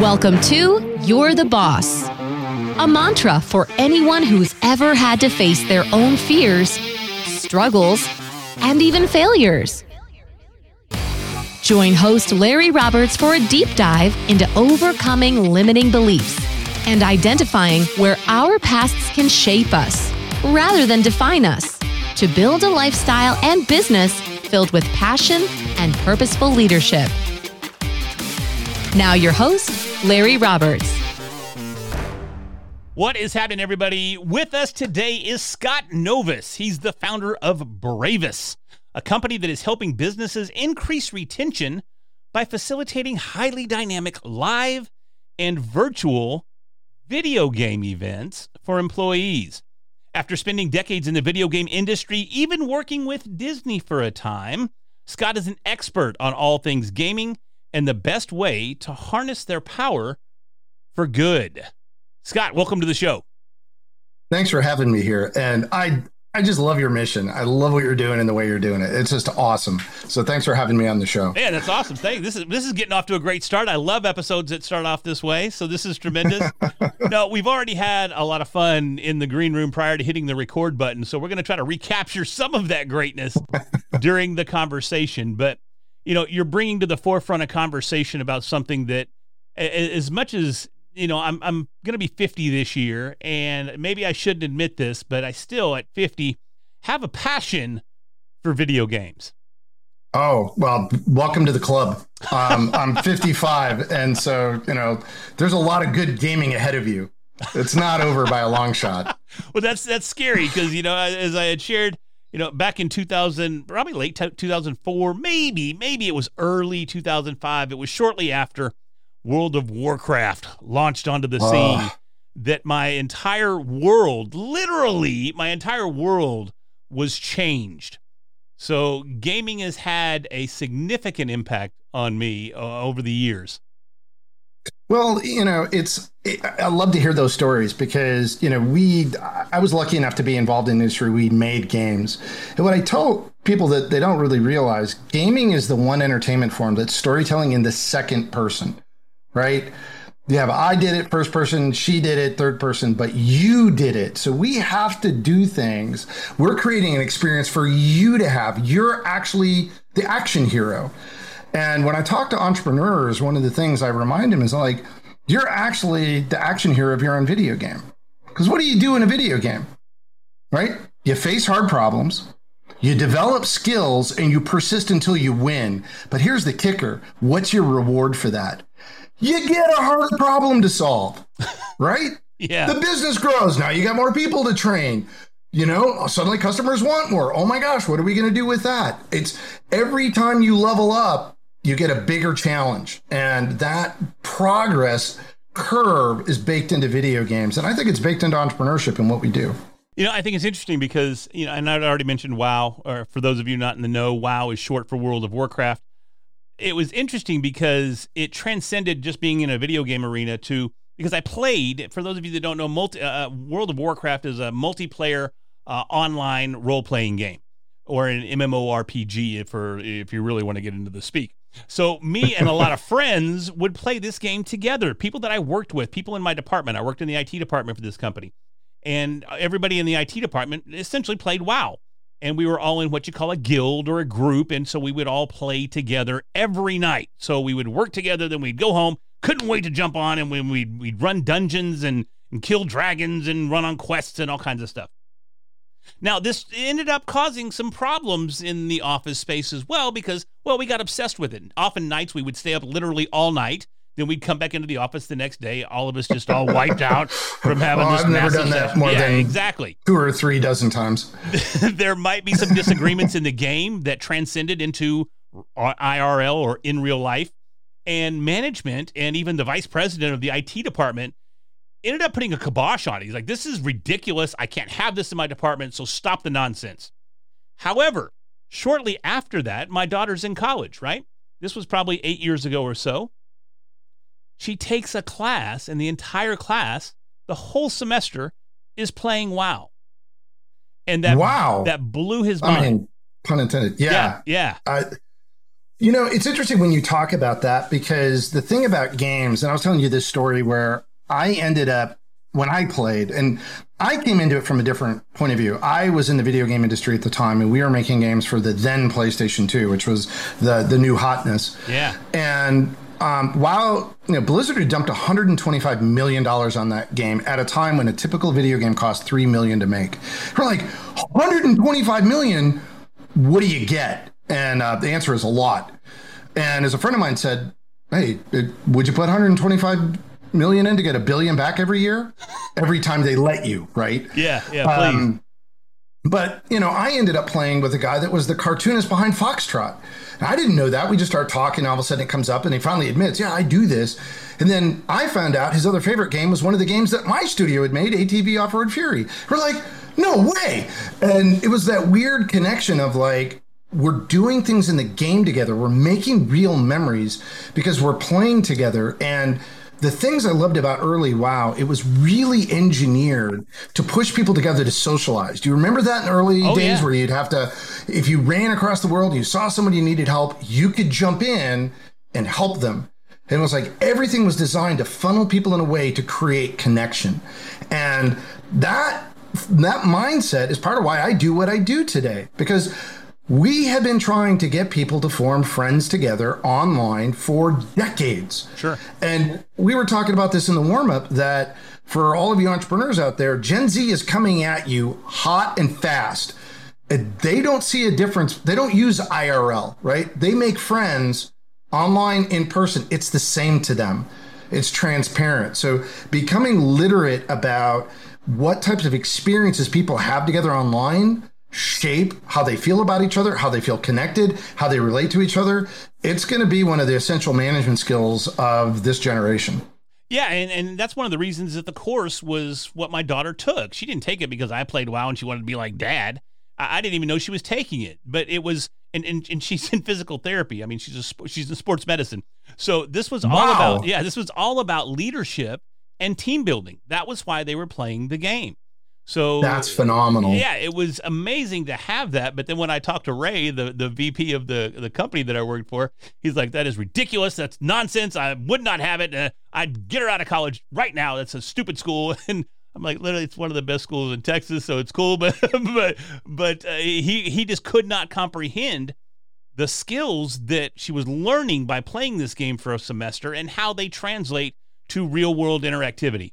Welcome to You're the Boss, a mantra for anyone who's ever had to face their own fears, struggles, and even failures. Join host Larry Roberts for a deep dive into overcoming limiting beliefs and identifying where our pasts can shape us rather than define us to build a lifestyle and business filled with passion and purposeful leadership. Now, your host, Larry Roberts. What is happening, everybody? With us today is Scott Novis. He's the founder of Bravous, a company that is helping businesses increase retention by facilitating highly dynamic live and virtual video game events for employees. After spending decades in the video game industry, even working with Disney for a time, Scott is an expert on all things gaming and the best way to harness their power for good. Scott, welcome to the show. Thanks for having me here. And I I just love your mission. I love what you're doing and the way you're doing it. It's just awesome. So thanks for having me on the show. Yeah, that's awesome. Thank This is this is getting off to a great start. I love episodes that start off this way. So this is tremendous. no, we've already had a lot of fun in the green room prior to hitting the record button. So we're going to try to recapture some of that greatness during the conversation. But you know, you're bringing to the forefront a conversation about something that, as much as you know, I'm I'm going to be 50 this year, and maybe I shouldn't admit this, but I still at 50 have a passion for video games. Oh well, welcome to the club. Um, I'm 55, and so you know, there's a lot of good gaming ahead of you. It's not over by a long shot. well, that's that's scary because you know, as I had shared, you know, back in 2000, probably late 2004, maybe maybe it was early 2005. It was shortly after World of Warcraft launched onto the scene that my entire world, literally my entire world was changed. So gaming has had a significant impact on me uh, over the years. Well, you know, it's it, I love to hear those stories because you know we I was lucky enough to be involved in industry. We made games, and what I tell people that they don't really realize, gaming is the one entertainment form that's storytelling in the second person right? You have I did it first person, she did it third person, but you did it. So we have to do things. We're creating an experience for you to have. You're actually the action hero. And when I talk to entrepreneurs, one of the things I remind them is like, you're actually the action hero of your own video game. Because what do you do in a video game? Right? You face hard problems, you develop skills, and you persist until you win. But here's the kicker what's your reward for that? you get a hard problem to solve, right? yeah. The business grows. Now you got more people to train. You know, suddenly customers want more. Oh my gosh, what are we going to do with that? It's every time you level up, you get a bigger challenge. And that progress curve is baked into video games. And I think it's baked into entrepreneurship and what we do. You know, I think it's interesting because, you know, and I'd already mentioned WoW, or for those of you not in the know, WoW is short for World of Warcraft it was interesting because it transcended just being in a video game arena to because I played. For those of you that don't know, multi, uh, uh World of Warcraft is a multiplayer uh, online role playing game or an MMORPG if for if you really want to get into the speak. So me and a lot of friends would play this game together. People that I worked with, people in my department. I worked in the IT department for this company, and uh, everybody in the IT department essentially played WoW. And we were all in what you call a guild or a group. And so we would all play together every night. So we would work together then we'd go home. Couldn't wait to jump on and when we'd, we'd run dungeons and, and kill dragons and run on quests and all kinds of stuff now this ended up causing some problems in the office space as well because well we got obsessed with it often nights we would stay up literally all night then we'd come back into the office the next day, all of us just all wiped out from oh, having well, this. I've never done that more yeah, than exactly two or three dozen times. there might be some disagreements in the game that transcended into IRL or in real life, and management and even the vice president of the IT department ended up putting a kibosh on it. He's like, "This is ridiculous. I can't have this in my department. So stop the nonsense." However, shortly after that, my daughter's in college. Right. This was probably eight years ago or so she takes a class, and the entire class, the whole semester, is playing WoW. And that wow, that blew his mind. I mean, pun intended. Yeah, yeah. yeah. I, You know, it's interesting when you talk about that because the thing about games, and I was telling you this story where I ended up when I played, and I came into it from a different point of view. I was in the video game industry at the time, and we were making games for the then PlayStation 2, which was the the new hotness. Yeah. And um, while you know, Blizzard had dumped 125 million dollars on that game at a time when a typical video game cost three million to make, we're like 125 million. What do you get? And uh, the answer is a lot. And as a friend of mine said, "Hey, it, would you put 125 million in to get a billion back every year? Every time they let you, right?" Yeah, yeah, please. Um, but you know, I ended up playing with a guy that was the cartoonist behind Foxtrot. And I didn't know that. We just start talking. All of a sudden, it comes up, and he finally admits, "Yeah, I do this." And then I found out his other favorite game was one of the games that my studio had made, ATV Off Road Fury. We're like, "No way!" And it was that weird connection of like, we're doing things in the game together. We're making real memories because we're playing together. And the things I loved about early WoW, it was really engineered to push people together to socialize. Do you remember that in early oh, days yeah. where you'd have to, if you ran across the world, you saw somebody you needed help, you could jump in and help them. And it was like everything was designed to funnel people in a way to create connection. And that that mindset is part of why I do what I do today because we have been trying to get people to form friends together online for decades. Sure. And we were talking about this in the warm up that for all of you entrepreneurs out there, Gen Z is coming at you hot and fast. Uh, they don't see a difference. They don't use IRL, right? They make friends online in person. It's the same to them. It's transparent. So becoming literate about what types of experiences people have together online shape how they feel about each other, how they feel connected, how they relate to each other. It's going to be one of the essential management skills of this generation. Yeah, and, and that's one of the reasons that the course was what my daughter took. She didn't take it because I played WoW and she wanted to be like dad. I, I didn't even know she was taking it, but it was, and, and, and she's in physical therapy. I mean, she's a, she's in sports medicine. So this was all wow. about, yeah, this was all about leadership and team building. That was why they were playing the game. So that's phenomenal. Yeah, it was amazing to have that. But then when I talked to Ray, the, the VP of the, the company that I worked for, he's like, that is ridiculous. That's nonsense. I would not have it. Uh, I'd get her out of college right now. That's a stupid school. And I'm like, literally, it's one of the best schools in Texas, so it's cool. But but but uh, he he just could not comprehend the skills that she was learning by playing this game for a semester and how they translate to real world interactivity.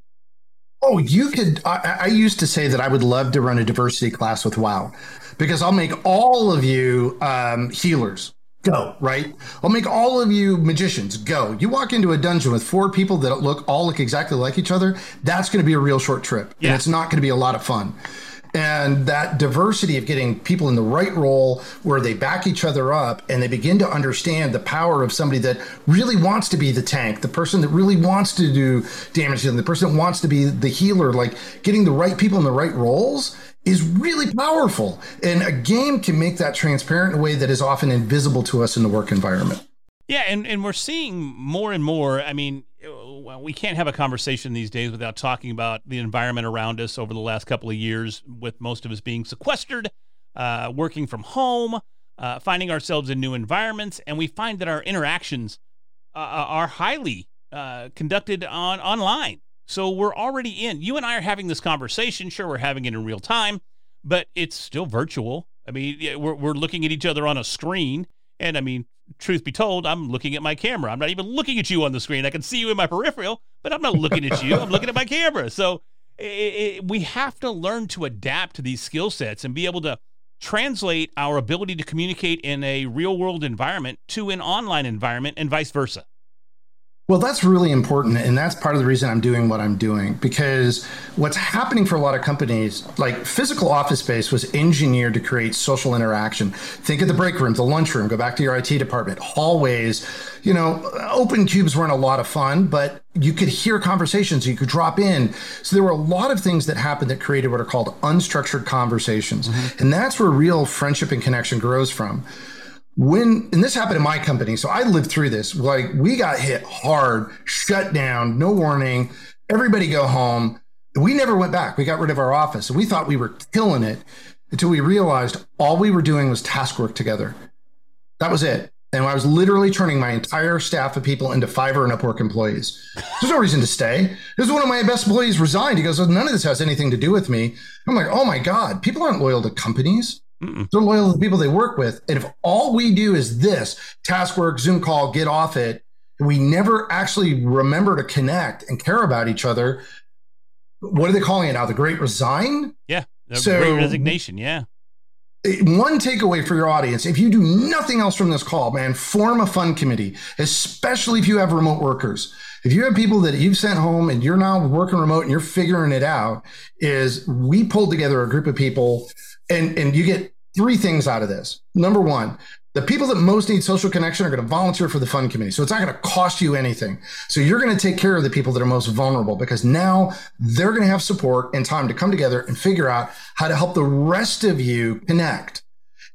Oh, you could. I, I, used to say that I would love to run a diversity class with WoW because I'll make all of you um, healers go, right? I'll make all of you magicians go. You walk into a dungeon with four people that look all look exactly like each other, that's going to be a real short trip. Yeah. And it's not going to be a lot of fun and that diversity of getting people in the right role where they back each other up and they begin to understand the power of somebody that really wants to be the tank, the person that really wants to do damage, the person that wants to be the healer, like getting the right people in the right roles is really powerful. And a game can make that transparent in a way that is often invisible to us in the work environment. Yeah, and, and we're seeing more and more. I mean, we can't have a conversation these days without talking about the environment around us over the last couple of years, with most of us being sequestered, uh, working from home, uh, finding ourselves in new environments, and we find that our interactions uh, uh are highly uh, conducted on online. So we're already in. You and I are having this conversation. Sure, we're having it in real time, but it's still virtual. I mean, we're, we're looking at each other on a screen. And I mean, truth be told, I'm looking at my camera. I'm not even looking at you on the screen. I can see you in my peripheral, but I'm not looking at you. I'm looking at my camera. So it, it, we have to learn to adapt to these skill sets and be able to translate our ability to communicate in a real world environment to an online environment and vice versa. Well, that's really important. And that's part of the reason I'm doing what I'm doing because what's happening for a lot of companies, like physical office space was engineered to create social interaction. Think of the break room, the lunchroom, go back to your IT department, hallways. You know, open cubes weren't a lot of fun, but you could hear conversations, you could drop in. So there were a lot of things that happened that created what are called unstructured conversations. Mm-hmm. And that's where real friendship and connection grows from when and this happened in my company so i lived through this like we got hit hard shut down no warning everybody go home we never went back we got rid of our office we thought we were killing it until we realized all we were doing was task work together that was it And I was literally turning my entire staff of people into Fiverr and Upwork employees. There's no reason to stay. This is one of my best employees resigned. He goes, none of this has anything to do with me. I'm like, oh my God, people aren't loyal to companies. Mm-mm. They're loyal to the people they work with. And if all we do is this task work, Zoom call, get off it, we never actually remember to connect and care about each other. What are they calling it now? The Great Resign? Yeah. The so, Great Resignation. Yeah eh, one takeaway for your audience if you do nothing else from this call man form a fun committee especially if you have remote workers if you have people that you've sent home and you're now working remote and you're figuring it out is we pulled together a group of people and and you get three things out of this number one the people that most need social connection are going to volunteer for the fund committee. So it's not going to cost you anything. So you're going to take care of the people that are most vulnerable because now they're going to have support and time to come together and figure out how to help the rest of you connect.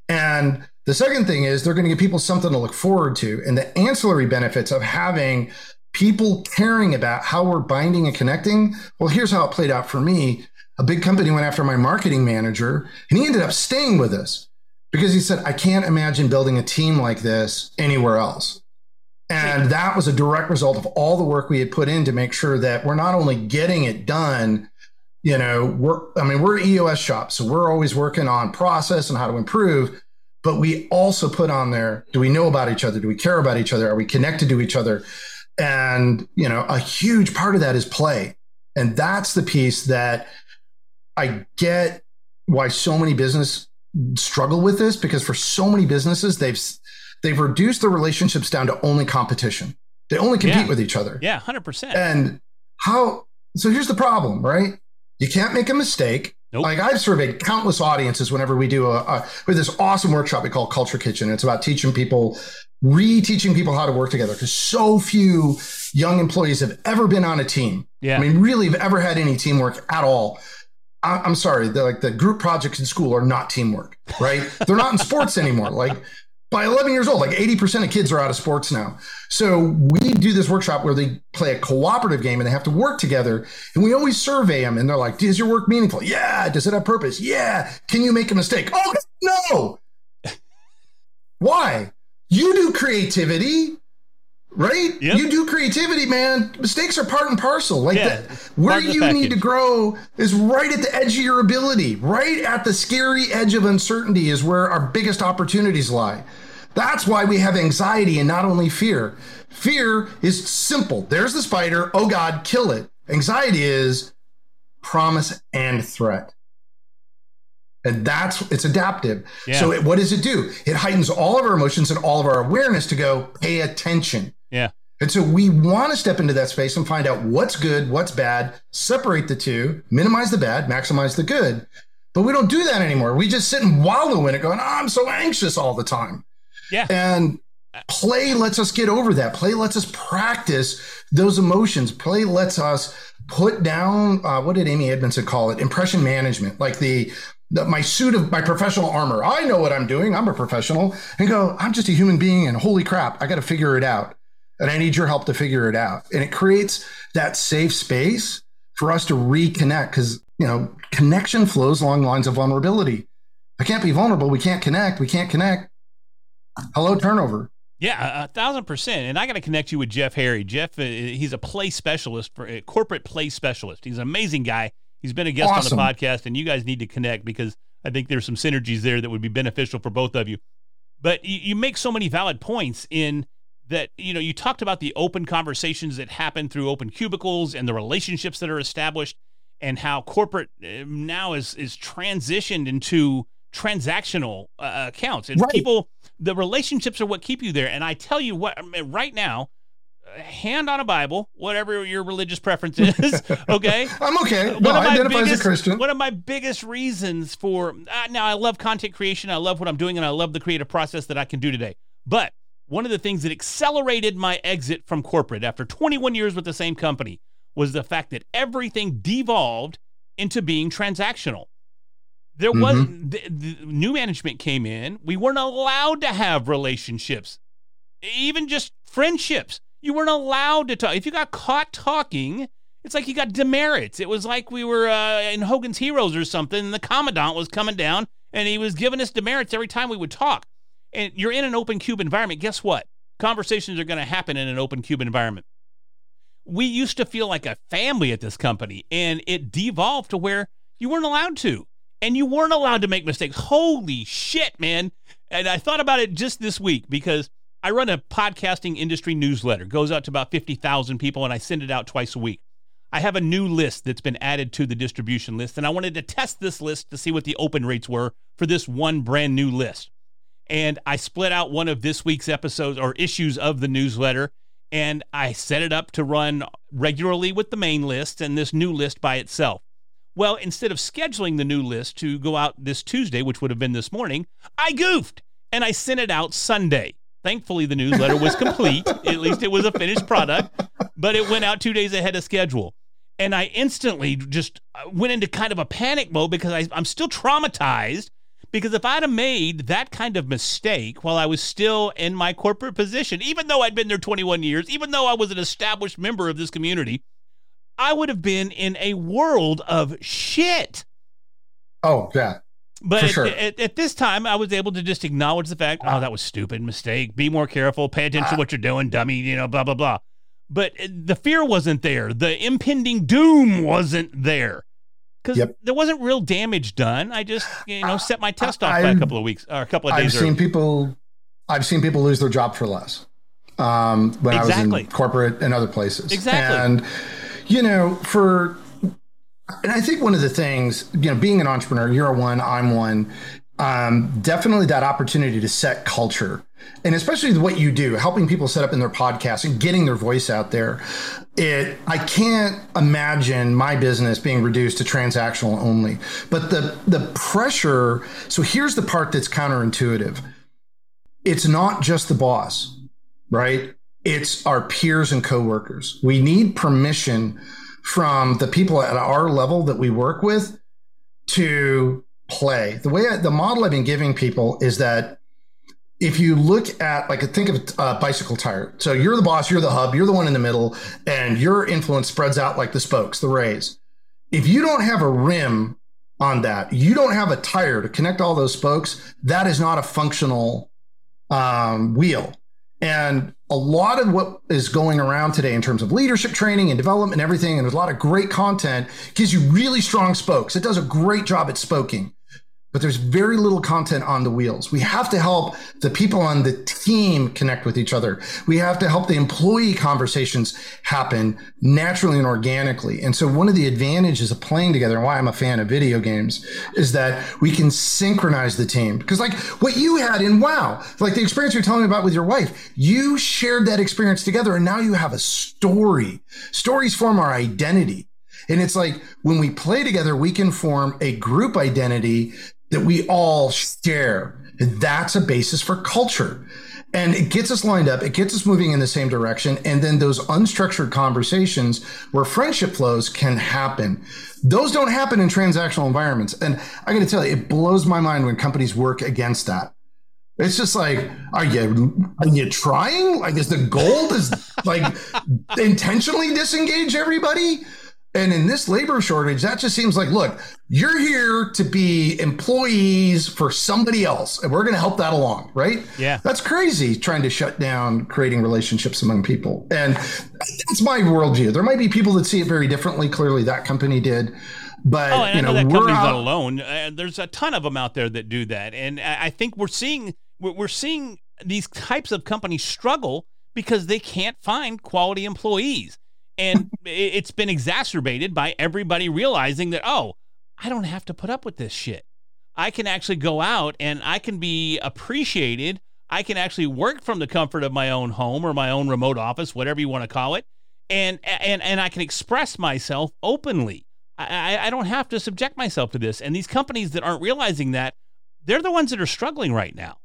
And the second thing is they're going to give people something to look forward to. And the ancillary benefits of having people caring about how we're binding and connecting. Well, here's how it played out for me. A big company went after my marketing manager and he ended up staying with us because he said, I can't imagine building a team like this anywhere else. And hmm. that was a direct result of all the work we had put in to make sure that we're not only getting it done, you know, we're, I mean, we're EOS shop, so we're always working on process and how to improve, but we also put on there, do we know about each other? Do we care about each other? Are we connected to each other? And, you know, a huge part of that is play. And that's the piece that I get why so many business struggle with this because for so many businesses they've they've reduced their relationships down to only competition. They only compete yeah. with each other. Yeah, hundred percent. And how? So here's the problem, right? You can't make a mistake. Nope. Like I've surveyed countless audiences whenever we do a, a with this awesome workshop we call Culture Kitchen. It's about teaching people, reteaching people how to work together because so few young employees have ever been on a team. Yeah. I mean, really have ever had any teamwork at all. I, am sorry, like the group projects in school are not teamwork, right? They're not in sports anymore. Like by 11 years old, like 80% of kids are out of sports now. So we do this workshop where they play a cooperative game and they have to work together. And we always survey them and they're like, is your work meaningful? Yeah. Does it have purpose? Yeah. Can you make a mistake? Oh, no. Why? You do creativity right? Yep. You do creativity, man. Mistakes are part and parcel. Like yeah, where you need to grow is right at the edge of your ability. Right at the scary edge of uncertainty is where our biggest opportunities lie. That's why we have anxiety and not only fear. Fear is simple. There's the spider. Oh God, kill it. Anxiety is promise and threat. And that's it's adaptive. Yeah. So it, what does it do? It heightens all of our emotions and all of our awareness to go pay attention. Yeah. And so we want to step into that space and find out what's good, what's bad, separate the two, minimize the bad, maximize the good. But we don't do that anymore. We just sit and wallow in it, going, oh, I'm so anxious all the time. Yeah. And play lets us get over that. Play lets us practice those emotions. Play lets us put down, uh, what did Amy Edmondson call it? Impression management, like the the, my suit of my professional armor. I know what I'm doing. I'm a professional. And go, I'm just a human being, and holy crap, I got to figure it out and I need your help to figure it out. And it creates that safe space for us to reconnect because, you know, connection flows along lines of vulnerability. I can't be vulnerable. We can't connect. We can't connect. Hello, turnover. Yeah, a, thousand percent. And I got to connect you with Jeff Harry. Jeff, uh, he's a play specialist for a uh, corporate play specialist. He's an amazing guy. He's been a guest awesome. on the podcast, and you guys need to connect because I think there's some synergies there that would be beneficial for both of you. But you, you make so many valid points in that you know you talked about the open conversations that happen through open cubicles and the relationships that are established and how corporate uh, now is is transitioned into transactional uh, accounts. And right. people the relationships are what keep you there. And i tell you what right now hand on a bible whatever your religious preference is okay? I'm okay. No, i identify biggest, as a christian. one of my biggest reasons for uh, now i love content creation. I love what i'm doing and i love the creative process that i can do today. But one of the things that accelerated my exit from corporate after 21 years with the same company was the fact that everything devolved into being transactional. There mm-hmm. was the, the new management came in. We weren't allowed to have relationships, even just friendships. You weren't allowed to talk. If you got caught talking, it's like you got demerits. It was like we were uh, in Hogan's Heroes or something, and the commandant was coming down and he was giving us demerits every time we would talk. And you're in an open cube environment, guess what? Conversations are going to happen in an open cube environment. We used to feel like a family at this company, and it devolved to where you weren't allowed to. And you weren't allowed to make mistakes. Holy shit, man. And I thought about it just this week because I run a podcasting industry newsletter. It goes out to about 50,000 people and I send it out twice a week. I have a new list that's been added to the distribution list and I wanted to test this list to see what the open rates were for this one brand new list. And I split out one of this week's episodes or issues of the newsletter and I set it up to run regularly with the main list and this new list by itself. Well, instead of scheduling the new list to go out this Tuesday, which would have been this morning, I goofed and I sent it out Sunday. Thankfully, the newsletter was complete. At least it was a finished product, but it went out two days ahead of schedule. And I instantly just uh, went into kind of a panic mode because I, I'm still traumatized. Because if I'd have made that kind of mistake while I was still in my corporate position, even though I'd been there 21 years, even though I was an established member of this community, I would have been in a world of shit. Oh, yeah. But at, sure. at, at, this time, I was able to just acknowledge the fact, oh, that was stupid, mistake. Be more careful. Pay attention to what you're doing, dummy. You know, blah blah blah. But uh, the fear wasn't there. The impending doom wasn't there because yep. there wasn't real damage done. I just you know set my test off I, by a couple of weeks or a couple of days. I've seen people. I've seen people lose their job for less. Um, when exactly. I was in corporate and other places. Exactly. And you know, for and I think one of the things, you know, being an entrepreneur, you're a one, I'm one. Um, definitely that opportunity to set culture and especially what you do helping people set up in their podcast and getting their voice out there it i can't imagine my business being reduced to transactional only. But the the pressure so here's the part that's counterintuitive. It's not just the boss right? It's our peers and coworkers. We need permission from the people at our level that we work with to play. The way I, the model I've been giving people is that if you look at like think of a bicycle tire. So you're the boss you're the hub you're the one in the middle and your influence spreads out like the spokes the rays. If you don't have a rim on that you don't have a tire to connect all those spokes that is not a functional um, wheel. And a lot of what is going around today in terms of leadership training and development and everything, and there's a lot of great content, gives you really strong spokes. It does a great job at spoking but there's very little content on the wheels. We have to help the people on the team connect with each other. We have to help the employee conversations happen naturally and organically. And so one of the advantages of playing together and why I'm a fan of video games is that we can synchronize the team. Because like what you had in WoW, like the experience you're telling me about with your wife, you shared that experience together and now you have a story. Stories form our identity. And it's like when we play together, we can form a group identity that we all share. That's a basis for culture. And it gets us lined up, it gets us moving in the same direction. And then those unstructured conversations where friendship flows can happen. Those don't happen in transactional environments. And I got to tell you, it blows my mind when companies work against that. It's just like, are you are you trying? Like, is the goal is like intentionally disengage everybody? And in this labor shortage, that just seems like, look, you're here to be employees for somebody else, and we're going to help that along, right? Yeah. That's crazy trying to shut down creating relationships among people. And that's my worldview. There might be people that see it very differently. Clearly, that company did. But, oh, you know, know out- not alone. Uh, there's a ton of them out there that do that. And I think we're seeing, we're seeing these types of companies struggle because they can't find quality employees. And it's been exacerbated by everybody realizing that, oh, I don't have to put up with this shit. I can actually go out and I can be appreciated. I can actually work from the comfort of my own home or my own remote office, whatever you want to call it. And, and, and I can express myself openly. I, I don't have to subject myself to this. And these companies that aren't realizing that, they're the ones that are struggling right now.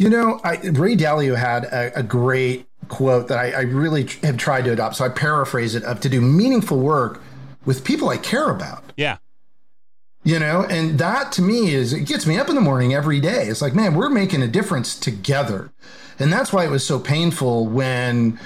You know, I, Ray Dalio had a, a great quote that I, I, really have tried to adopt. So I paraphrase it of to do meaningful work with people I care about. Yeah. You know, and that to me is it gets me up in the morning every day. It's like, man, we're making a difference together. And that's why it was so painful when,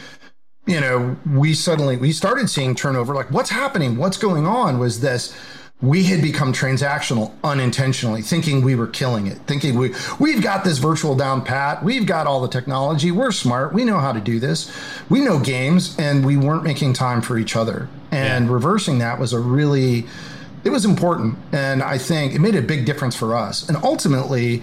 you know, we suddenly we started seeing turnover. Like, what's happening? What's going on? Was this we had become transactional unintentionally, thinking we were killing it, thinking we we've got this virtual down pat, we've got all the technology, we're smart, we know how to do this, we know games, and we weren't making time for each other. And yeah. reversing that was a really it was important, and I think it made a big difference for us. And ultimately,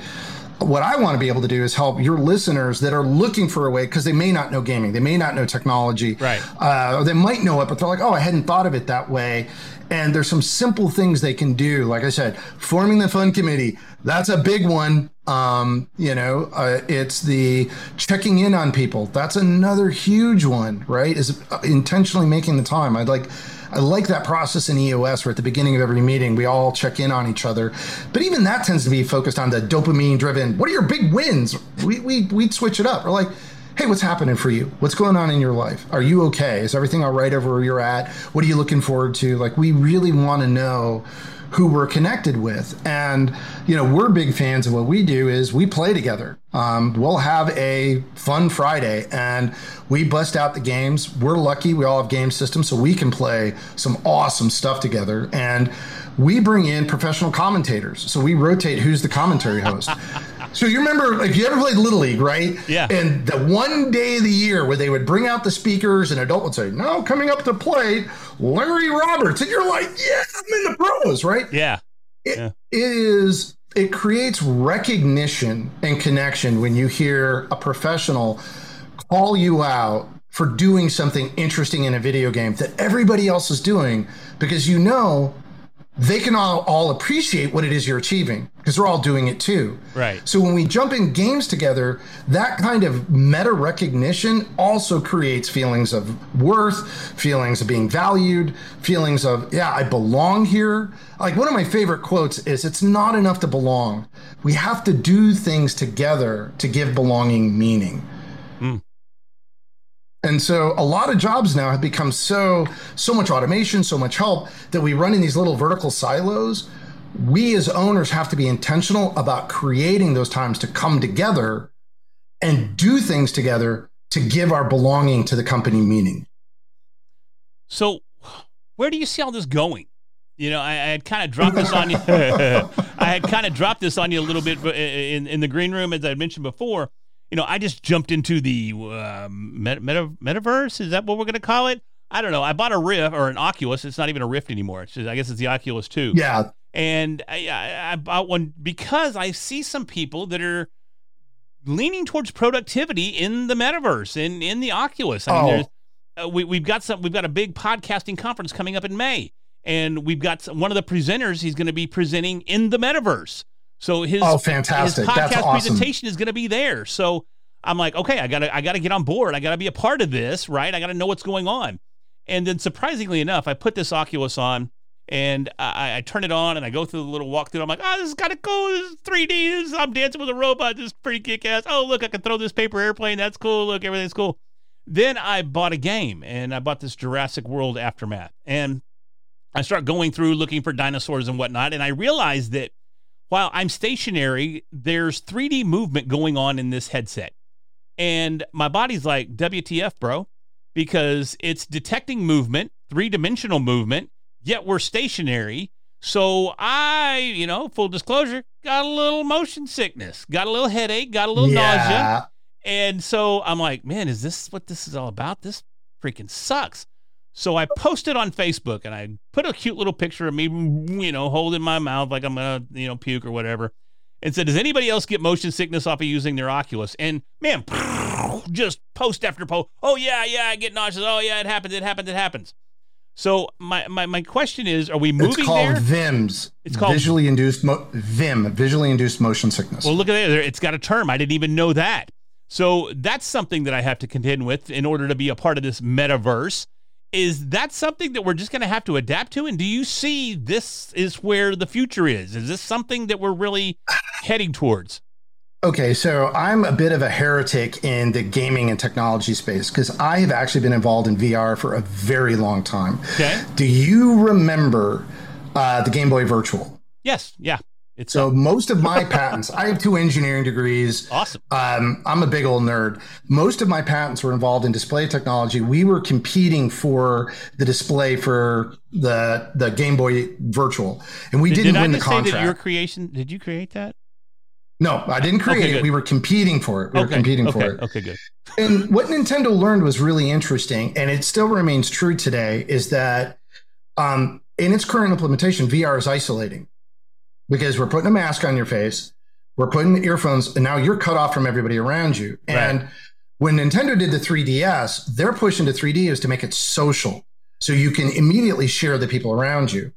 what I want to be able to do is help your listeners that are looking for a way because they may not know gaming, they may not know technology, right? Uh, or they might know it, but they're like, "Oh, I hadn't thought of it that way." And there's some simple things they can do. Like I said, forming the fund committee, that's a big one. Um, you know, uh, it's the checking in on people. That's another huge one, right? Is intentionally making the time. I'd like I like that process in EOS where at the beginning of every meeting we all check in on each other. But even that tends to be focused on the dopamine driven. What are your big wins? We we we switch it up. We're like, hey, what's happening for you? What's going on in your life? Are you okay? Is everything all right over where you're at? What are you looking forward to? Like we really want to know who we're connected with. And, you know, we're big fans of what we do is we play together. Um, we'll have a fun Friday and we bust out the games. We're lucky we all have game systems so we can play some awesome stuff together. And we bring in professional commentators. So we rotate who's the commentary host. so you remember if you ever played Little League, right? Yeah. And the one day of the year where they would bring out the speakers and adult would say, No, coming up to play, Larry Roberts. And you're like, Yeah, I'm in the pros, right? Yeah. It, yeah. it is it creates recognition and connection when you hear a professional call you out for doing something interesting in a video game that everybody else is doing because you know they can all, all appreciate what it is you're achieving because they're all doing it too. Right. So when we jump in games together, that kind of meta recognition also creates feelings of worth, feelings of being valued, feelings of, yeah, I belong here. Like one of my favorite quotes is it's not enough to belong. We have to do things together to give belonging meaning. And so a lot of jobs now have become so so much automation, so much help that we run in these little vertical silos. We as owners have to be intentional about creating those times to come together and do things together to give our belonging to the company meaning. So, where do you see all this going? You know, I, I had kind of dropped this on you. I had kind of dropped this on you a little bit uh, in, in the green room, as I mentioned before you know, I just jumped into the uh, meta, meta, metaverse. Is that what we're going to call it? I don't know. I bought a Rift or an Oculus. It's not even a Rift anymore. Just, I guess it's the Oculus 2. Yeah. And I, I, I bought one because I see some people that are leaning towards productivity in the metaverse in in the Oculus. I mean, oh. uh, we we've got some we've got a big podcasting conference coming up in May, and we've got some, one of the presenters. He's going to be presenting in the metaverse. So his oh, fantastic! His podcast awesome. presentation is going to be there. So I'm like, okay, I gotta I gotta get on board. I gotta be a part of this, right? I gotta know what's going on. And then surprisingly enough, I put this Oculus on and I, I turn it on and I go through the little walkthrough. I'm like, oh, this is kind of cool. This is 3D. This is, I'm dancing with a robot. This is pretty kick ass. Oh, look, I can throw this paper airplane. That's cool. Look, everything's cool. Then I bought a game and I bought this Jurassic World Aftermath. And I start going through looking for dinosaurs and whatnot. And I realized that while I'm stationary, there's 3D movement going on in this headset. And my body's like, WTF, bro, because it's detecting movement, three dimensional movement, yet we're stationary. So I, you know, full disclosure, got a little motion sickness, got a little headache, got a little yeah. nausea. And so I'm like, man, is this what this is all about? This freaking sucks. So I posted on Facebook and I put a cute little picture of me, you know, holding my mouth like I'm gonna, you know, puke or whatever, and said, "Does anybody else get motion sickness off of using their Oculus?" And man, just post after post. Oh yeah, yeah, I get nauseous. Oh yeah, it happens. It happens. It happens. So my, my, my question is, are we moving It's called there? VIMS. It's called visually induced mo- VIM, visually induced motion sickness. Well, look at it. It's got a term. I didn't even know that. So that's something that I have to contend with in order to be a part of this metaverse. Is that something that we're just going to have to adapt to? And do you see this is where the future is? Is this something that we're really heading towards? Okay, so I'm a bit of a heretic in the gaming and technology space because I have actually been involved in VR for a very long time. Okay. Do you remember uh, the Game Boy Virtual? Yes. Yeah. It's so most of my patents, I have two engineering degrees. awesome. Um, I'm a big old nerd. Most of my patents were involved in display technology. We were competing for the display for the the Game Boy Virtual, and we Did, didn't did I win the just say that your creation? Did you create that? no, I didn't create Okay, it. We were competing for it. We were competing okay. for it. Okay, good. And what Nintendo learned was really interesting, and it still remains true today, is that um, in its current implementation, VR is isolating because we're putting a mask on your face, we're putting earphones, and now you're cut off from everybody around you. Right. And when Nintendo did the 3DS, their push into 3D is to make it social, so you can immediately share the people around you.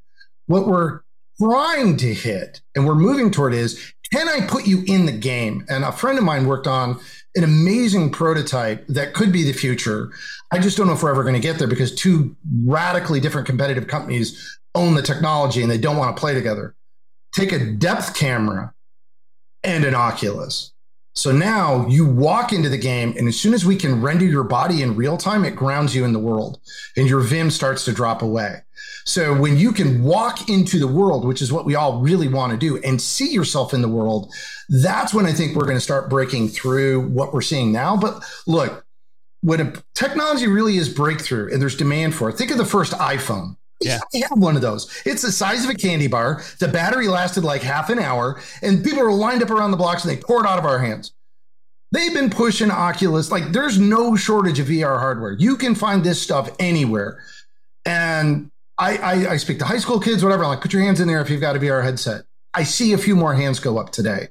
What we're trying to hit and we're moving toward is can I put you in the game? And a friend of mine worked on an amazing prototype that could be the future. I just don't know if we're ever going to get there because two radically different competitive companies own the technology and they don't want to play together. Take a depth camera and an Oculus. So now you walk into the game, and as soon as we can render your body in real time, it grounds you in the world and your Vim starts to drop away. So when you can walk into the world, which is what we all really want to do, and see yourself in the world, that's when I think we're going to start breaking through what we're seeing now. But look, when a technology really is breakthrough and there's demand for it, think of the first iPhone. Yeah. I have one of those. It's the size of a candy bar. The battery lasted like half an hour, and people were lined up around the blocks and they poured out of our hands. They've been pushing Oculus. Like there's no shortage of VR hardware. You can find this stuff anywhere. And I, I, I speak to high school kids, whatever. I'm like, put your hands in there if you've got a VR headset. I see a few more hands go up today.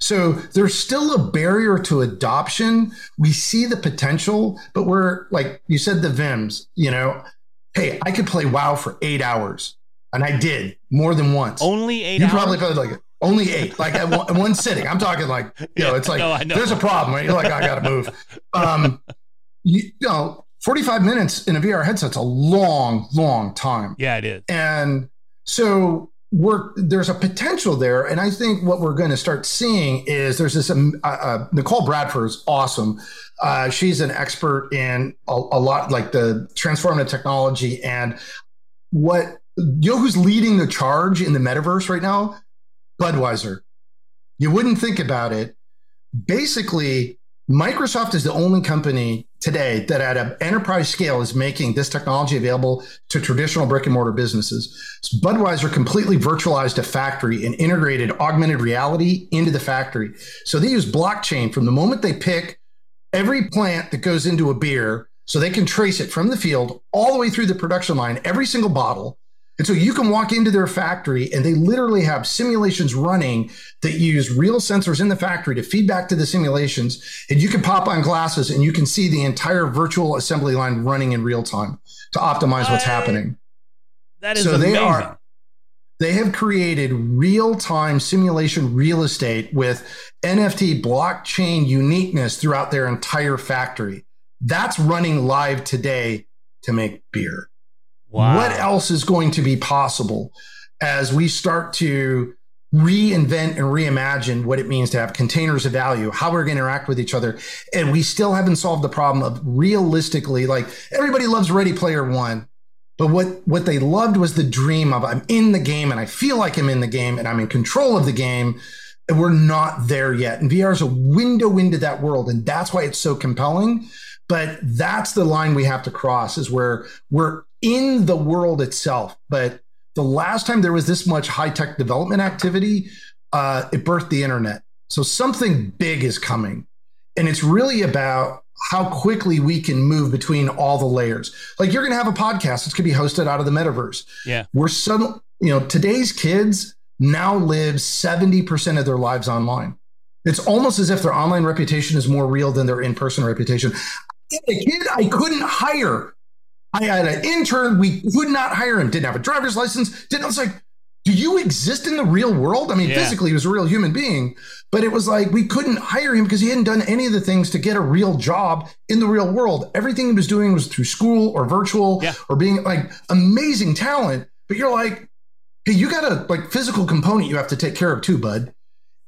So there's still a barrier to adoption. We see the potential, but we're like you said, the VIMs, you know, hey, I could play WoW for eight hours. And I did more than once. Only eight you hours. probably played like only eight, like at one, one sitting. I'm talking like, you know, it's like no, there's a problem. Right? You're like, I got to move. Um, you, you know, 45 minutes in a VR headset's a long, long time. yeah, it is. And so we're there's a potential there, and I think what we're going to start seeing is there's this um, uh, uh, Nicole Bradford is awesome. Uh, she's an expert in a, a lot like the transformative technology and what you know who's leading the charge in the metaverse right now? Budweiser. You wouldn't think about it. Basically, Microsoft is the only company today that at an enterprise scale is making this technology available to traditional brick and mortar businesses. So Budweiser completely virtualized a factory and integrated augmented reality into the factory. So they use blockchain from the moment they pick every plant that goes into a beer so they can trace it from the field all the way through the production line, every single bottle. And so you can walk into their factory and they literally have simulations running that use real sensors in the factory to feed back to the simulations. And you can pop on glasses and you can see the entire virtual assembly line running in real time to optimize what's What? happening. That is So amazing. they are they have created real-time simulation real estate with NFT blockchain uniqueness throughout their entire factory. That's running live today to make beer. Wow. What else is going to be possible as we start to reinvent and reimagine what it means to have containers of value, how we're going to interact with each other. And we still haven't solved the problem of realistically, like everybody loves Ready Player One. But what, what they loved was the dream of I'm in the game and I feel like I'm in the game and I'm in control of the game. And we're not there yet. And VR is a window into that world. And that's why it's so compelling. But that's the line we have to cross is where we're in the world itself. But the last time there was this much high tech development activity, uh, it birthed the internet. So something big is coming. And it's really about how quickly we can move between all the layers. Like you're going to have a podcast that's going to be hosted out of the metaverse. Yeah. We're suddenly, you know, today's kids now live 70% of their lives online. It's almost as if their online reputation is more real than their in person reputation. Had a kid I couldn't hire. I had an intern. We could not hire him. Didn't have a driver's license. Didn't. I was like, do you exist in the real world? I mean, Yeah. physically, he was a real human being, but it was like we couldn't hire him because he hadn't done any of the things to get a real job in the real world. Everything he was doing was through school or virtual Yeah. or being like amazing talent. But you're like, hey, you got a like physical component you have to take care of too, bud.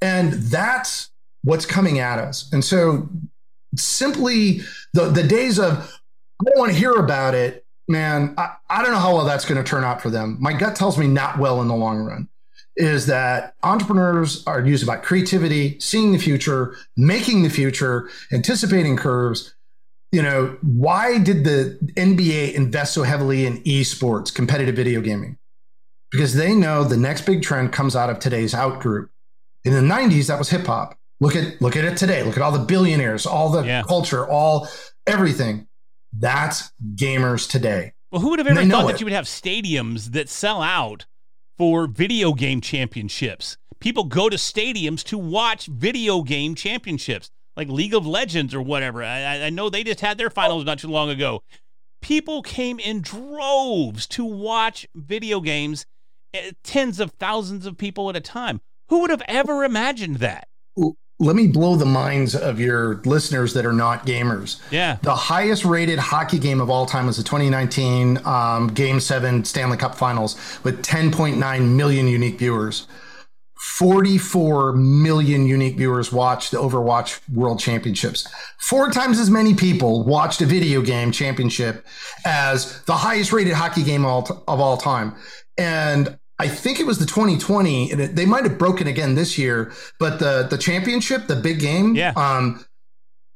And that's what's coming at us. And so simply the the days of I don't want to hear about it, man. I, I don't know how well that's going to turn out for them. My gut tells me not well in the long run. is that entrepreneurs are used about creativity, seeing the future, making the future, anticipating curves. You know, why did the NBA invest so heavily in esports, competitive video gaming? Because they know the next big trend comes out of today's out group. In the 90s, that was hip hop. Look at look at it today. Look at all the billionaires, all the yeah. culture, all everything. That's gamers today. Well, who would have ever thought that you would have stadiums that sell out for video game championships? People go to stadiums to watch video game championships, like League of Legends or whatever. I, I know they just had their finals not too long ago. People came in droves to watch video games, eh, tens of thousands of people at a time. Who would have ever imagined that? Let me blow the minds of your listeners that are not gamers. Yeah. The highest rated hockey game of all time was the 2019 um, Game 7 Stanley Cup Finals with 10.9 million unique viewers. 44 million unique viewers watched the Overwatch World Championships. Four times as many people watched a video game championship as the highest rated hockey game of all time. And I think it was the 2020, and it, they might have broken again this year. But the the championship, the big game, yeah. um,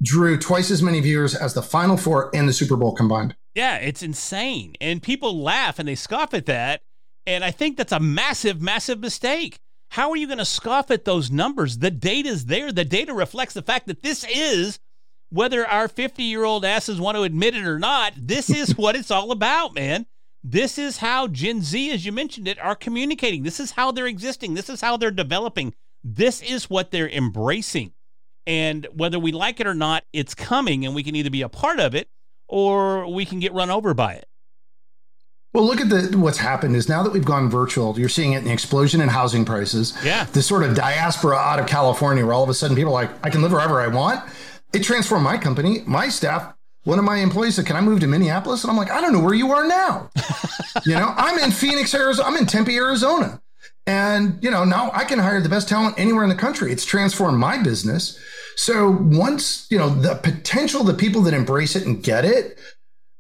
drew twice as many viewers as the Final Four and the Super Bowl combined. Yeah, it's insane, and people laugh and they scoff at that, and I think that's a massive, massive mistake. How are you going to scoff at those numbers? The data is there. The data reflects the fact that this is, whether our 50 year old asses want to admit it or not, this is what it's all about, man. This is how Gen Z, as you mentioned it, are communicating. This is how they're existing. This is how they're developing. This is what they're embracing. And whether we like it or not, it's coming, and we can either be a part of it or we can get run over by it. Well, look at the what's happened is now that we've gone virtual, you're seeing it in the explosion in housing prices. Yeah. This sort of diaspora out of California where all of a sudden people are like, I can live wherever I want. It transformed my company. My staff one of my employees said, Can I move to Minneapolis? And I'm like, I don't know where you are now. you know, I'm in Phoenix, Arizona. I'm in Tempe, Arizona. And, you know, now I can hire the best talent anywhere in the country. It's transformed my business. So once, you know, the potential, the people that embrace it and get it,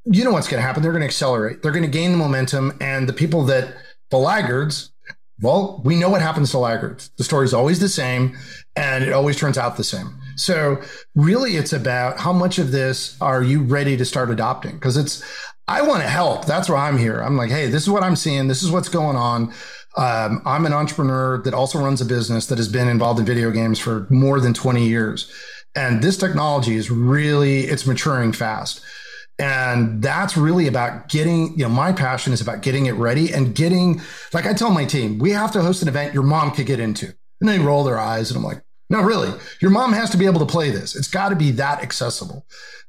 you know what's going to happen. They're going to accelerate. They're going to gain the momentum. And the people that, the laggards, well, we know what happens to laggards. The story's always the same and it always turns out the same. So really it's about how much of this are you ready to start adopting? Because it's, I want to help. That's why I'm here. I'm like, hey, this is what I'm seeing. This is what's going on. Um, I'm an entrepreneur that also runs a business that has been involved in video games for more than 20 years. And this technology is really, it's maturing fast. And that's really about getting, you know, my passion is about getting it ready and getting, like I tell my team, we have to host an event your mom could get into. And they roll their eyes and I'm like, no, really, your mom has to be able to play this. It's got to be that accessible.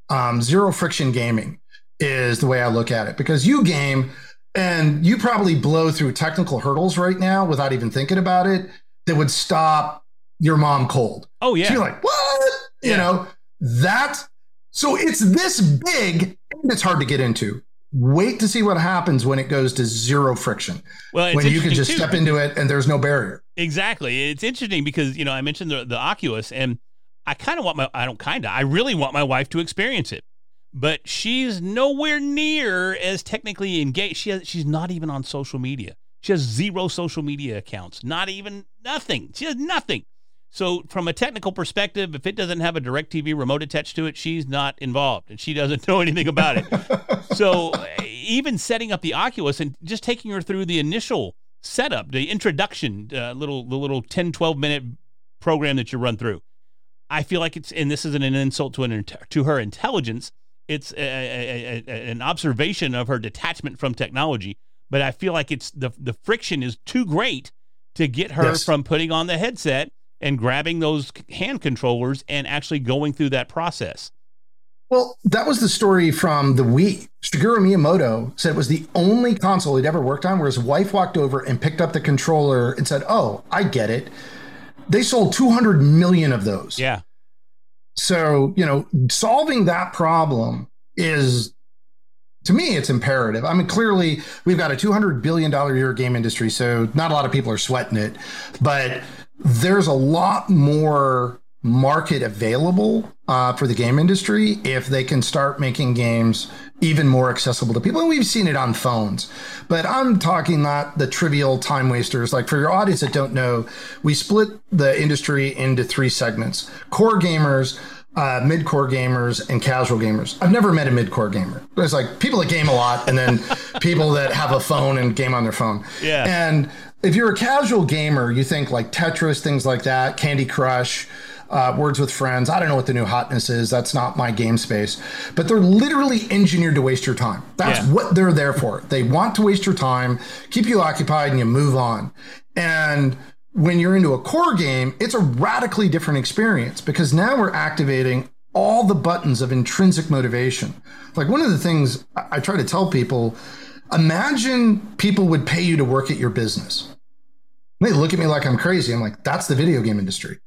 Um, zero friction gaming is the way I look at it because you game and you probably blow through technical hurdles right now without even thinking about it that would stop your mom cold. Oh, yeah. So you're like, what? Yeah. You know, that. So it's this big and it's hard to get into. Wait to see what happens when it goes to zero friction. Well, when you can just too. step into it and there's no barrier. Exactly. It's interesting because, you know, I mentioned the, the Oculus and I kind of want my, I don't kind of, I really want my wife to experience it. But she's nowhere near as technically engaged. She has, she's not even on social media. She has zero social media accounts, not even nothing. She has nothing. So, from a technical perspective, if it doesn't have a DirecTV remote attached to it, she's not involved and she doesn't know anything about it. so, even setting up the Oculus and just taking her through the initial setup, the introduction, uh, little the little 10, 12 minute program that you run through. I feel like it's, and this isn't an insult to an to her intelligence. It's a, a, a, an observation of her detachment from technology. But I feel like it's the the friction is too great to get her yes. from putting on the headset and grabbing those hand controllers and actually going through that process. Well, that was the story from the Wii. Shigeru Miyamoto said it was the only console he'd ever worked on where his wife walked over and picked up the controller and said, Oh, I get it. They sold 200 million of those. Yeah. So, you know, solving that problem is, to me, it's imperative. I mean, clearly, we've got a $200 billion a year game industry, so not a lot of people are sweating it, but there's a lot more market available uh, for the game industry if they can start making games even more accessible to people. And we've seen it on phones, but I'm talking not the trivial time wasters. Like for your audience that don't know, we split the industry into three segments core gamers. Uh, mid-core gamers and casual gamers. I've never met a mid-core gamer. There's like people that game a lot, and then people that have a phone and game on their phone. Yeah. And if you're a casual gamer, you think like Tetris, things like that, Candy Crush, uh, Words with Friends. I don't know what the new hotness is. That's not my game space. But they're literally engineered to waste your time. That's Yeah. what they're there for. They want to waste your time, keep you occupied, and you move on. And when you're into a core game, it's a radically different experience because now we're activating all the buttons of intrinsic motivation. Like one of the things I I try to tell people imagine people would pay you to work at your business. They look at me like I'm crazy. I'm like, that's the video game industry.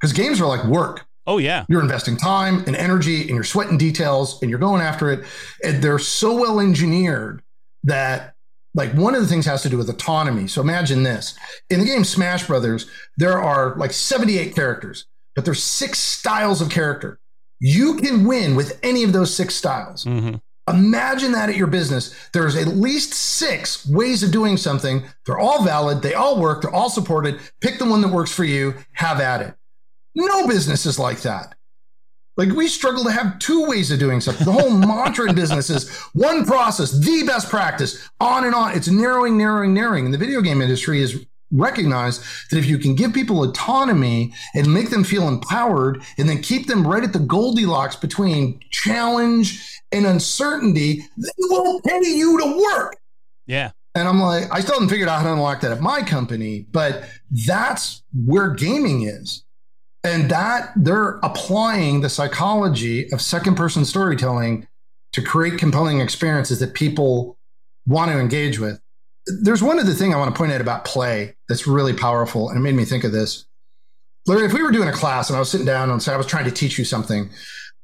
Because games are like work. Oh yeah. You're investing time and energy and you're sweating details and you're going after it. And they're so well engineered that like one of the things has to do with autonomy. So imagine this. In the game Smash Brothers, there are like 78 characters, but there's six styles of character. You can win with any of those six styles. hmm Imagine that at your business. There's at least six ways of doing something. They're all valid. They all work. They're all supported. Pick the one that works for you. Have at it. No business is like that. Like we struggle to have two ways of doing something. The whole mantra in business is one process, the best practice, on and on. It's narrowing, narrowing, narrowing. And the video game industry is recognized that if you can give people autonomy and make them feel empowered and then keep them right at the Goldilocks between challenge and uncertainty, they will pay you to work. Yeah. And I'm like, I still haven't figured out how to unlock that at my company, but that's where gaming is. And that they're applying the psychology of second person storytelling to create compelling experiences that people want to engage with. There's one other thing I want to point out about play that's really powerful, and it made me think of this. Larry, if we were doing a class and I was sitting down and say I was trying to teach you something,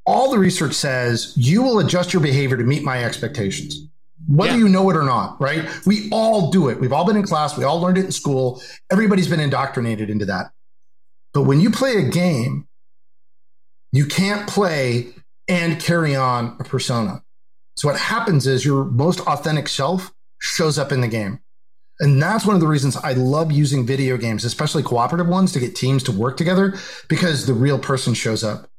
all the research says you will adjust your behavior to meet my expectations whether Yeah. you know it or not, right? We all do it. We've all been in class. We all learned it in school. Everybody's been indoctrinated into that. But when you play a game, you can't play and carry on a persona. So what happens is your most authentic self shows up in the game. And that's one of the reasons I love using video games, especially cooperative ones, to get teams to work together because the real person shows up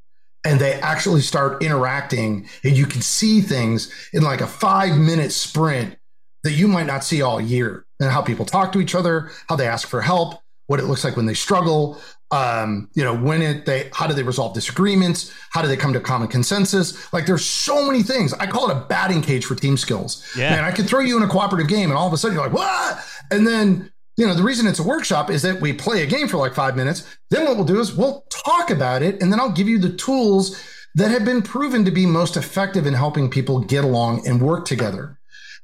and they actually start interacting and you can see things in like a five minute sprint that you might not see all year and how people talk to each other how they ask for help what it looks like when they struggle um, you know when it they how do they resolve disagreements how do they come to common consensus? Like there's so many things. I call it a batting cage for team skills. Yeah. man i could throw you in a cooperative game and all of a sudden you're like what? And then you know the reason it's a workshop is that we play a game for like five minutes. Then what we'll do is we'll talk about it and then i'll give you the tools that have been proven to be most effective in helping people get along and work together.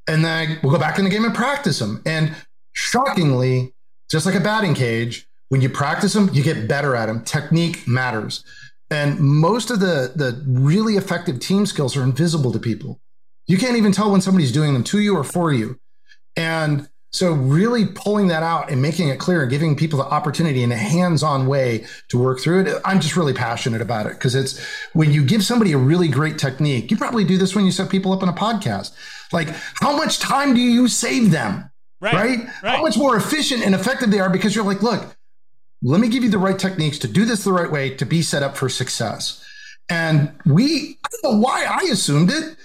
And then we'll go back in the game and practice them and shockingly just like a batting cage when you practice them you get better at them technique matters. And most of the the really effective team skills are invisible to people. You can't even tell when somebody's doing them to you or for you. And so really pulling that out and making it clear and giving people the opportunity in a hands-on way to work through it i'm just really passionate about it because it's when you give somebody a really great technique you probably do this when you set people up on a podcast like how much time do you save them Right. right? Right. How much more efficient and effective they are because you're like, look, let me give you the right techniques to do this the right way to be set up for success. And we, I don't know why I assumed it,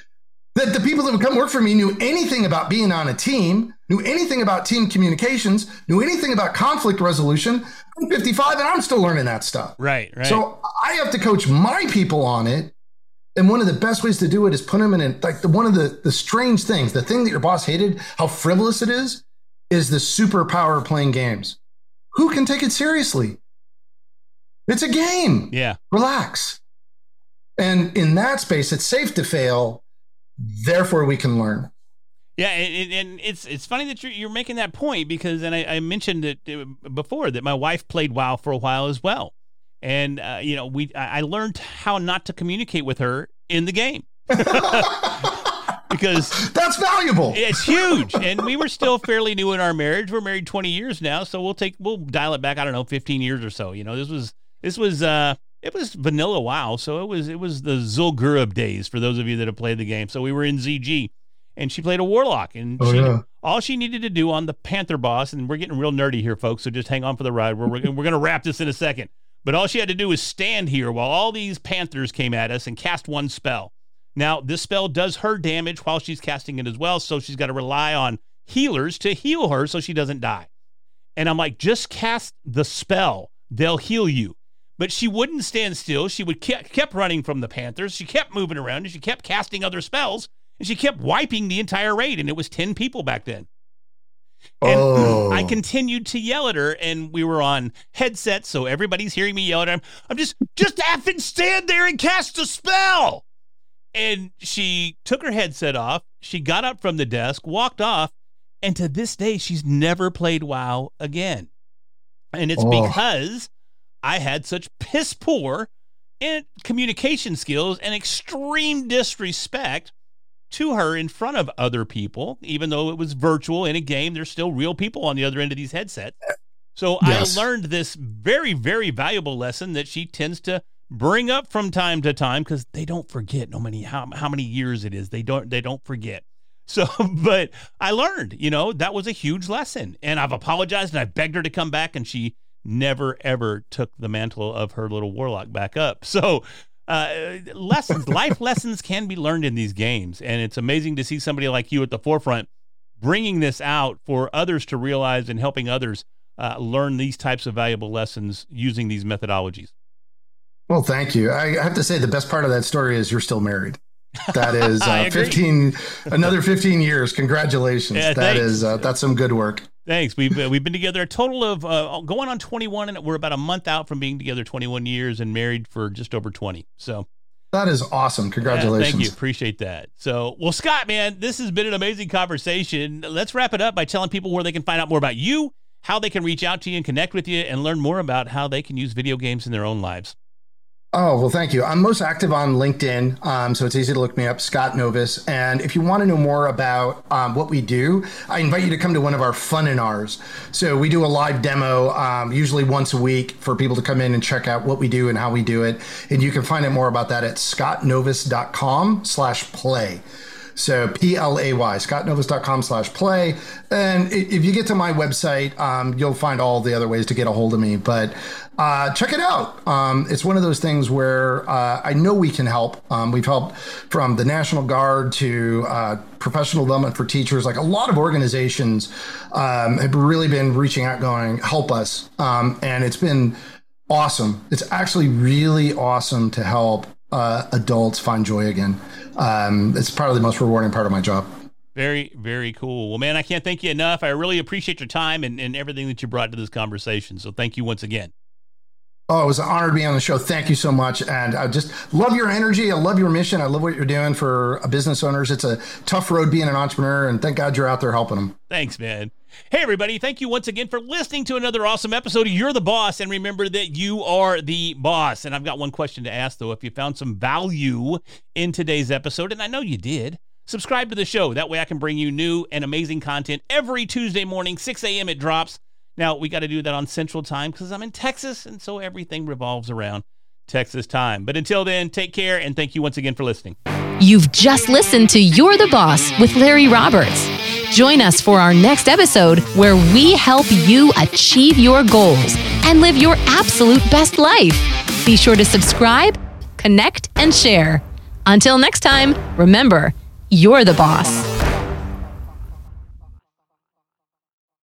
that the people that would come work for me knew anything about being on a team, knew anything about team communications, knew anything about conflict resolution. I'm 55 and I'm still learning that stuff. Right. Right. So I have to coach my people on it. And one of the best ways to do it is put them in a, like the, one of the, the strange things, the thing that your boss hated, how frivolous it is, is the superpower of playing games. Who can take it seriously? It's a game. yeah. Relax. And in that space, it's safe to fail. Therefore, we can learn. Yeah, and, and it's it's funny that you're, you're making that point because, and I, I mentioned it before that my wife played WoW for a while as well, and uh, you know we I I learned how not to communicate with her in the game because That's valuable. it's huge, and we were still fairly new in our marriage. We're married 20 years now, so we'll take we'll dial it back. I don't know, 15 years or so. You know, this was this was uh it was vanilla WoW, so it was it was the Zul'Gurub days for those of you that have played the game. So we were in ZG, and she played a warlock, and Oh, she, yeah. all she needed to do on the Panther boss, and we're getting real nerdy here, folks. So just hang on for the ride. We're we're, we're gonna wrap this in a second. But all she had to do was stand here while all these Panthers came at us and cast one spell. Now this spell does her damage while she's casting it as well, so she's got to rely on healers to heal her so she doesn't die. And I'm like, just cast the spell; they'll heal you but she wouldn't stand still. She would ke- kept running from the Panthers. She kept moving around and she kept casting other spells and she kept wiping the entire raid. And it was 10 people back then. And Oh. I continued to yell at her, and we were on headsets, so everybody's hearing me yell at her. I'm just, just effing stand there and cast a spell. And she took her headset off. She got up from the desk, walked off, and to this day, she's never played WoW again. And it's Oh. because I had such piss poor in communication skills and extreme disrespect to her in front of other people, even though it was virtual in a game. There's still real people on the other end of these headsets. So Yes. I learned this very, very valuable lesson that she tends to bring up from time to time because they don't forget no many how, how many years it is. They don't they don't forget. So, but I learned, you know, that was a huge lesson. And I've apologized and I begged her to come back and she never ever took the mantle of her little warlock back up. So, uh, lessons, life lessons can be learned in these games. And it's amazing to see somebody like you at the forefront bringing this out for others to realize and helping others uh, learn these types of valuable lessons using these methodologies. Well, thank you. I have to say the best part of that story is you're still married. That is uh, 15, another 15 years. Congratulations. Yeah, that thanks. is uh, that's some good work. Thanks. We've uh, we've been together a total of uh, going on 21, and we're about a month out from being together 21 years and married for just over 20. So That is awesome. yeah, Congratulations. thank you. Appreciate that. So, well, Scott, man, this has been an amazing conversation. Let's wrap it up by telling people where they can find out more about you, how they can reach out to you and connect with you, and learn more about how they can use video games in their own lives. Oh, well, thank you. I'm most active on LinkedIn, um, so it's easy to look me up, Scott Novis. And if you want to know more about um, what we do, I invite you to come to one of our funninars. So we do a live demo, um, usually once a week, for people to come in and check out what we do and how we do it. And you can find out more about that at scottnovis.com slash play. So P L A Y, scottnovis.com slash play. And if you get to my website, um, you'll find all the other ways to get a hold of me. But uh, check it out. Um, it's one of those things where uh, I know we can help. Um, we've helped from the National Guard to uh, professional development for teachers. Like a lot of organizations um, have really been reaching out, going, help us. Um, and it's been awesome. It's actually really awesome to help uh, adults find joy again. Um, it's probably the most rewarding part of my job. Very, very cool. Well, man, I can't thank you enough. I really appreciate your time and, and everything that you brought to this conversation. So thank you once again. Oh, it was an honor to be on the show. Thank you so much. And I just love your energy. I love your mission. I love what you're doing for business owners. It's a tough road being an entrepreneur, and thank God you're out there helping them. Thanks, man. Hey, everybody. Thank you once again for listening to another awesome episode of You're the Boss. And remember that you are the boss. And I've got one question to ask, though. If you found some value in today's episode, and I know you did, subscribe to the show. That way I can bring you new and amazing content every Tuesday morning, 6 a.m. It drops. Now, we got to do that on Central Time because I'm in Texas. And so everything revolves around Texas time. But until then, take care. And thank you once again for listening. You've just listened to You're the Boss with Larry Roberts. Join us for our next episode where we help you achieve your goals and live your absolute best life. Be sure to subscribe, connect, and share. Until next time, remember, you're the boss.